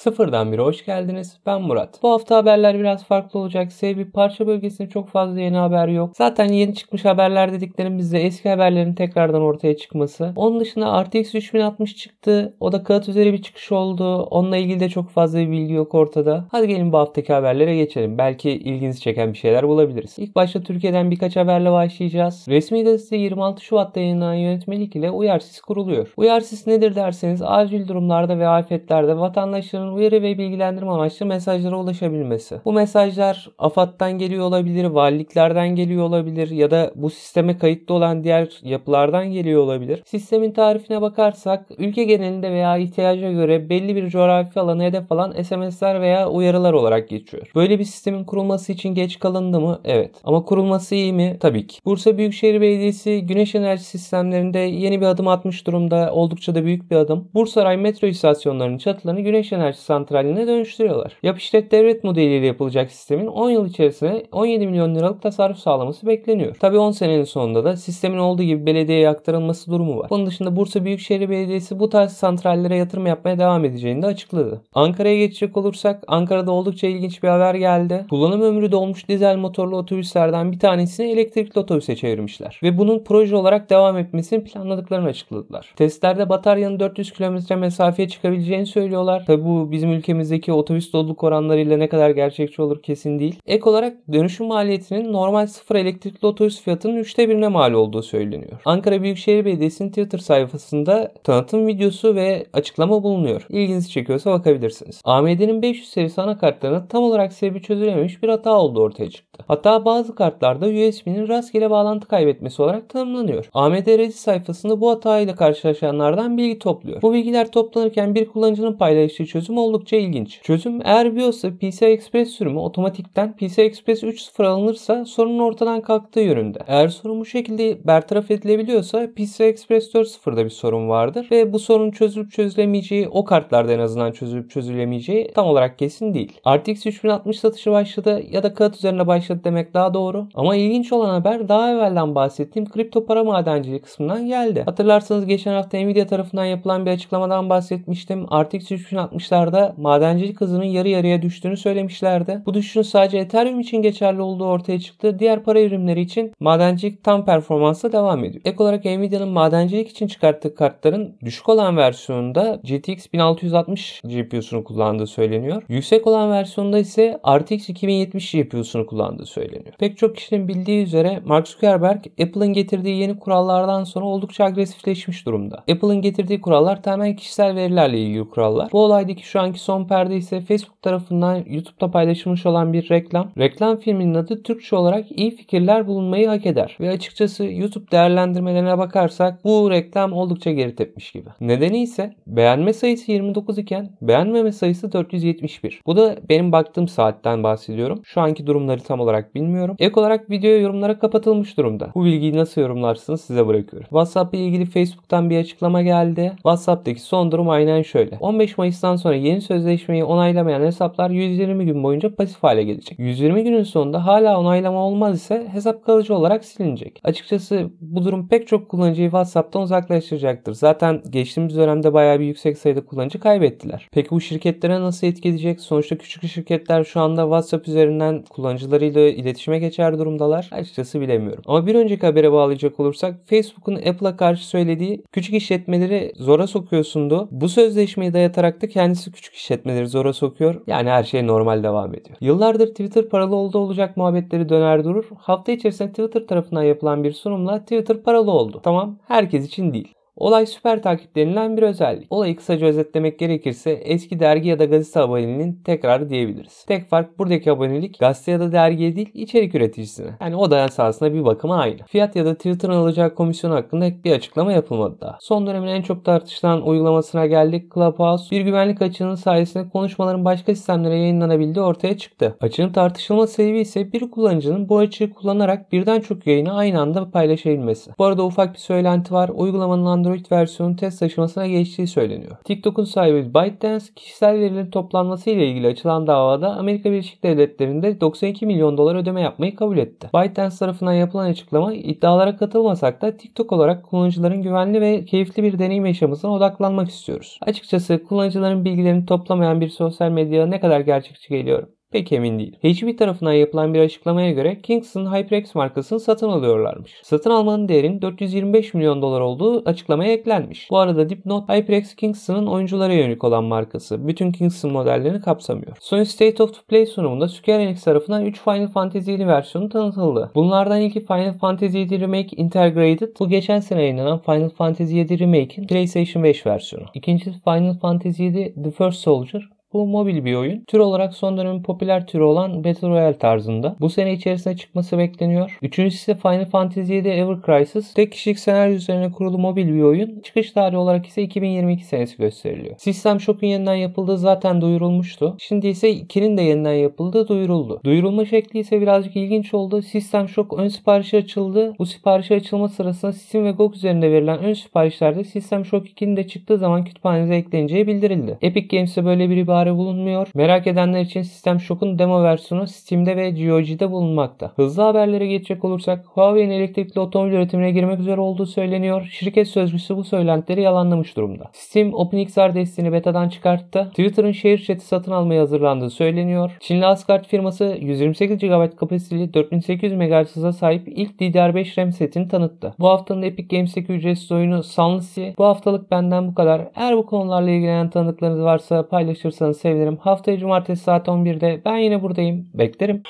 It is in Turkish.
Sıfırdan biri hoş geldiniz. Ben Murat. Bu hafta haberler biraz farklı olacak. Sebebi parça bölgesinde çok fazla yeni haber yok. Zaten yeni çıkmış haberler dediklerimizde eski haberlerin tekrardan ortaya çıkması. Onun dışında RTX 3060 çıktı. O da kağıt üzeri bir çıkış oldu. Onunla ilgili de çok fazla bir bilgi yok ortada. Hadi gelin bu haftaki haberlere geçelim. Belki ilginizi çeken bir şeyler bulabiliriz. İlk başta Türkiye'den birkaç haberle başlayacağız. Resmi gazete 26 Şubat'ta yayınlanan yönetmelik ile Uyarsis kuruluyor. Uyarsis nedir derseniz acil durumlarda ve afetlerde vatandaşların uyarı ve bilgilendirme amaçlı mesajlara ulaşabilmesi. Bu mesajlar AFAD'dan geliyor olabilir, valiliklerden geliyor olabilir ya da bu sisteme kayıtlı olan diğer yapılardan geliyor olabilir. Sistemin tarifine bakarsak ülke genelinde veya ihtiyaca göre belli bir coğrafi alanı hedef alan SMS'ler veya uyarılar olarak geçiyor. Böyle bir sistemin kurulması için geç kalındı mı? Evet. Ama kurulması iyi mi? Tabii ki. Bursa Büyükşehir Belediyesi güneş enerji sistemlerinde yeni bir adım atmış durumda. Oldukça da büyük bir adım. Bursaray metro istasyonlarının çatılarını güneş enerji santraline dönüştürüyorlar. Yap işlet devlet modeliyle yapılacak sistemin 10 yıl içerisinde 17 milyon liralık tasarruf sağlaması bekleniyor. Tabi 10 senenin sonunda da sistemin olduğu gibi belediyeye aktarılması durumu var. Bunun dışında Bursa Büyükşehir Belediyesi bu tarz santrallere yatırım yapmaya devam edeceğini de açıkladı. Ankara'ya geçecek olursak Ankara'da oldukça ilginç bir haber geldi. Kullanım ömrü dolmuş dizel motorlu otobüslerden bir tanesini elektrikli otobüse çevirmişler. Ve bunun proje olarak devam etmesini planladıklarını açıkladılar. Testlerde bataryanın 400 km mesafeye çıkabileceğini söylüyorlar. Tabi bu bizim ülkemizdeki otobüs doluluk oranlarıyla ne kadar gerçekçi olur kesin değil. Ek olarak dönüşüm maliyetinin normal sıfır elektrikli otobüs fiyatının üçte birine mal olduğu söyleniyor. Ankara Büyükşehir Belediyesi'nin Twitter sayfasında tanıtım videosu ve açıklama bulunuyor. İlginizi çekiyorsa bakabilirsiniz. AMD'nin 500 serisi anakartlarının tam olarak sebebi çözülememiş bir hata olduğu ortaya çıktı. Hatta bazı kartlarda USB'nin rastgele bağlantı kaybetmesi olarak tanımlanıyor. AMD Reddit sayfasında bu hatayla karşılaşanlardan bilgi topluyor. Bu bilgiler toplanırken bir kullanıcının paylaştığı çözüm oldukça ilginç. Çözüm eğer BIOS'a PCI Express sürümü otomatikten PCI Express 3.0 alınırsa sorunun ortadan kalktığı yönünde. Eğer sorun bu şekilde bertaraf edilebiliyorsa PCI Express 4.0'da bir sorun vardır ve bu sorun çözülüp çözülemeyeceği o kartlarda en azından çözülüp çözülemeyeceği tam olarak kesin değil. RTX 3060 satışı başladı ya da kağıt üzerine başladı demek daha doğru. Ama ilginç olan haber daha evvelden bahsettiğim kripto para madenciliği kısmından geldi. Hatırlarsanız geçen hafta Nvidia tarafından yapılan bir açıklamadan bahsetmiştim. RTX 3060'larda madencilik hızının yarı yarıya düştüğünü söylemişlerdi. Bu düşüşün sadece Ethereum için geçerli olduğu ortaya çıktı. Diğer para ürünleri için madencilik tam performansla devam ediyor. Ek olarak Nvidia'nın madencilik için çıkarttığı kartların düşük olan versiyonunda GTX 1660 GPU'sunu kullandığı söyleniyor. Yüksek olan versiyonda ise RTX 2070 GPU'sunu kullandığı söyleniyor. Pek çok kişinin bildiği üzere Mark Zuckerberg Apple'ın getirdiği yeni kurallardan sonra oldukça agresifleşmiş durumda. Apple'ın getirdiği kurallar tamamen kişisel verilerle ilgili kurallar. Bu olaydaki şu anki son perde ise Facebook tarafından YouTube'da paylaşılmış olan bir reklam. Reklam filminin adı Türkçe olarak iyi fikirler bulunmayı hak eder. Ve açıkçası YouTube değerlendirmelerine bakarsak bu reklam oldukça geri tepmiş gibi. Nedeni ise beğenme sayısı 29 iken beğenmeme sayısı 471. Bu da benim baktığım saatten bahsediyorum. Şu anki durumları tam olarak bilmiyorum. Ek olarak video yorumlara kapatılmış durumda. Bu bilgiyi nasıl yorumlarsınız size bırakıyorum. WhatsApp ile ilgili Facebook'tan bir açıklama geldi. WhatsApp'taki son durum aynen şöyle. 15 Mayıs'tan sonra yeni sözleşmeyi onaylamayan hesaplar 120 gün boyunca pasif hale gelecek. 120 günün sonunda hala onaylama olmaz ise hesap kalıcı olarak silinecek. Açıkçası bu durum pek çok kullanıcıyı WhatsApp'tan uzaklaştıracaktır. Zaten geçtiğimiz dönemde bayağı bir yüksek sayıda kullanıcı kaybettiler. Peki bu şirketlere nasıl etki edecek? Sonuçta küçük şirketler şu anda WhatsApp üzerinden kullanıcılarıyla iletişime geçer durumdalar. Açıkçası bilemiyorum. Ama bir önceki habere bağlayacak olursak Facebook'un Apple'a karşı söylediği küçük işletmeleri zora sokuyorsundu. Bu sözleşmeyi dayatarak da kendisi küçük işletmeleri zora sokuyor. Yani her şey normal devam ediyor. Yıllardır Twitter paralı oldu olacak muhabbetleri döner durur. Hafta içerisinde Twitter tarafından yapılan bir sunumla Twitter paralı oldu. Tamam herkes için değil. Olay süper takip denilen bir özellik. Olayı kısaca özetlemek gerekirse eski dergi ya da gazete aboneliğinin tekrarı diyebiliriz. Tek fark buradaki abonelik gazete ya da dergiye değil içerik üreticisine. Yani o da esasında bir bakıma aynı. Fiyat ya da Twitter'ın alacağı komisyon hakkında bir açıklama yapılmadı daha. Son dönemin en çok tartışılan uygulamasına geldik. Clubhouse bir güvenlik açığının sayesinde konuşmaların başka sistemlere yayınlanabildiği ortaya çıktı. Açığın tartışılma sebebi ise bir kullanıcının bu açığı kullanarak birden çok yayını aynı anda paylaşabilmesi. Bu arada ufak bir söylenti var. Uygulamanın Android Android versiyonun test aşamasına geçtiği söyleniyor. TikTok'un sahibi ByteDance kişisel verilerin toplanması ile ilgili açılan davada Amerika Birleşik Devletleri'nde 92 milyon dolar ödeme yapmayı kabul etti. ByteDance tarafından yapılan açıklama iddialara katılmasak da TikTok olarak kullanıcıların güvenli ve keyifli bir deneyim yaşamasına odaklanmak istiyoruz. Açıkçası kullanıcıların bilgilerini toplamayan bir sosyal medya ne kadar gerçekçi geliyor pek emin değil. HP tarafından yapılan bir açıklamaya göre Kingston HyperX markasını satın alıyorlarmış. Satın almanın değerinin 425 milyon dolar olduğu açıklamaya eklenmiş. Bu arada dipnot HyperX Kingston'ın oyunculara yönelik olan markası. Bütün Kingston modellerini kapsamıyor. Sony State of Play sunumunda Square Enix tarafından 3 Final Fantasy 7 versiyonu tanıtıldı. Bunlardan ilki Final Fantasy 7 Remake Integrated. Bu geçen sene yayınlanan Final Fantasy 7 Remake'in PlayStation 5 versiyonu. İkincisi Final Fantasy 7 The First Soldier. Bu mobil bir oyun. Tür olarak son dönemin popüler türü olan Battle Royale tarzında. Bu sene içerisinde çıkması bekleniyor. Üçüncüsü ise Final Fantasy VII Ever Crisis. Tek kişilik senaryo üzerine kurulu mobil bir oyun. Çıkış tarihi olarak ise 2022 senesi gösteriliyor. System Shock'un yeniden yapıldığı zaten duyurulmuştu. Şimdi ise 2'nin de yeniden yapıldığı duyuruldu. Duyurulma şekli ise birazcık ilginç oldu. System Shock ön siparişi açıldı. Bu siparişi açılma sırasında Steam ve GOG üzerinde verilen ön siparişlerde System Shock 2'nin de çıktığı zaman kütüphanenize ekleneceği bildirildi. Epic Games'e böyle bir ibare ibare bulunmuyor. Merak edenler için System Shock'un demo versiyonu Steam'de ve GOG'de bulunmakta. Hızlı haberlere geçecek olursak Huawei'nin elektrikli otomobil üretimine girmek üzere olduğu söyleniyor. Şirket sözcüsü bu söylentileri yalanlamış durumda. Steam OpenXR desteğini betadan çıkarttı. Twitter'ın şehir chat'i satın almaya hazırlandığı söyleniyor. Çinli Asgard firması 128 GB kapasiteli 4800 MHz hıza sahip ilk DDR5 RAM setini tanıttı. Bu haftanın Epic Games'teki ücretsiz oyunu Sunlessy. Bu haftalık benden bu kadar. Eğer bu konularla ilgilenen tanıdıklarınız varsa paylaşırsanız sevinirim. Haftaya cumartesi saat 11'de ben yine buradayım. Beklerim.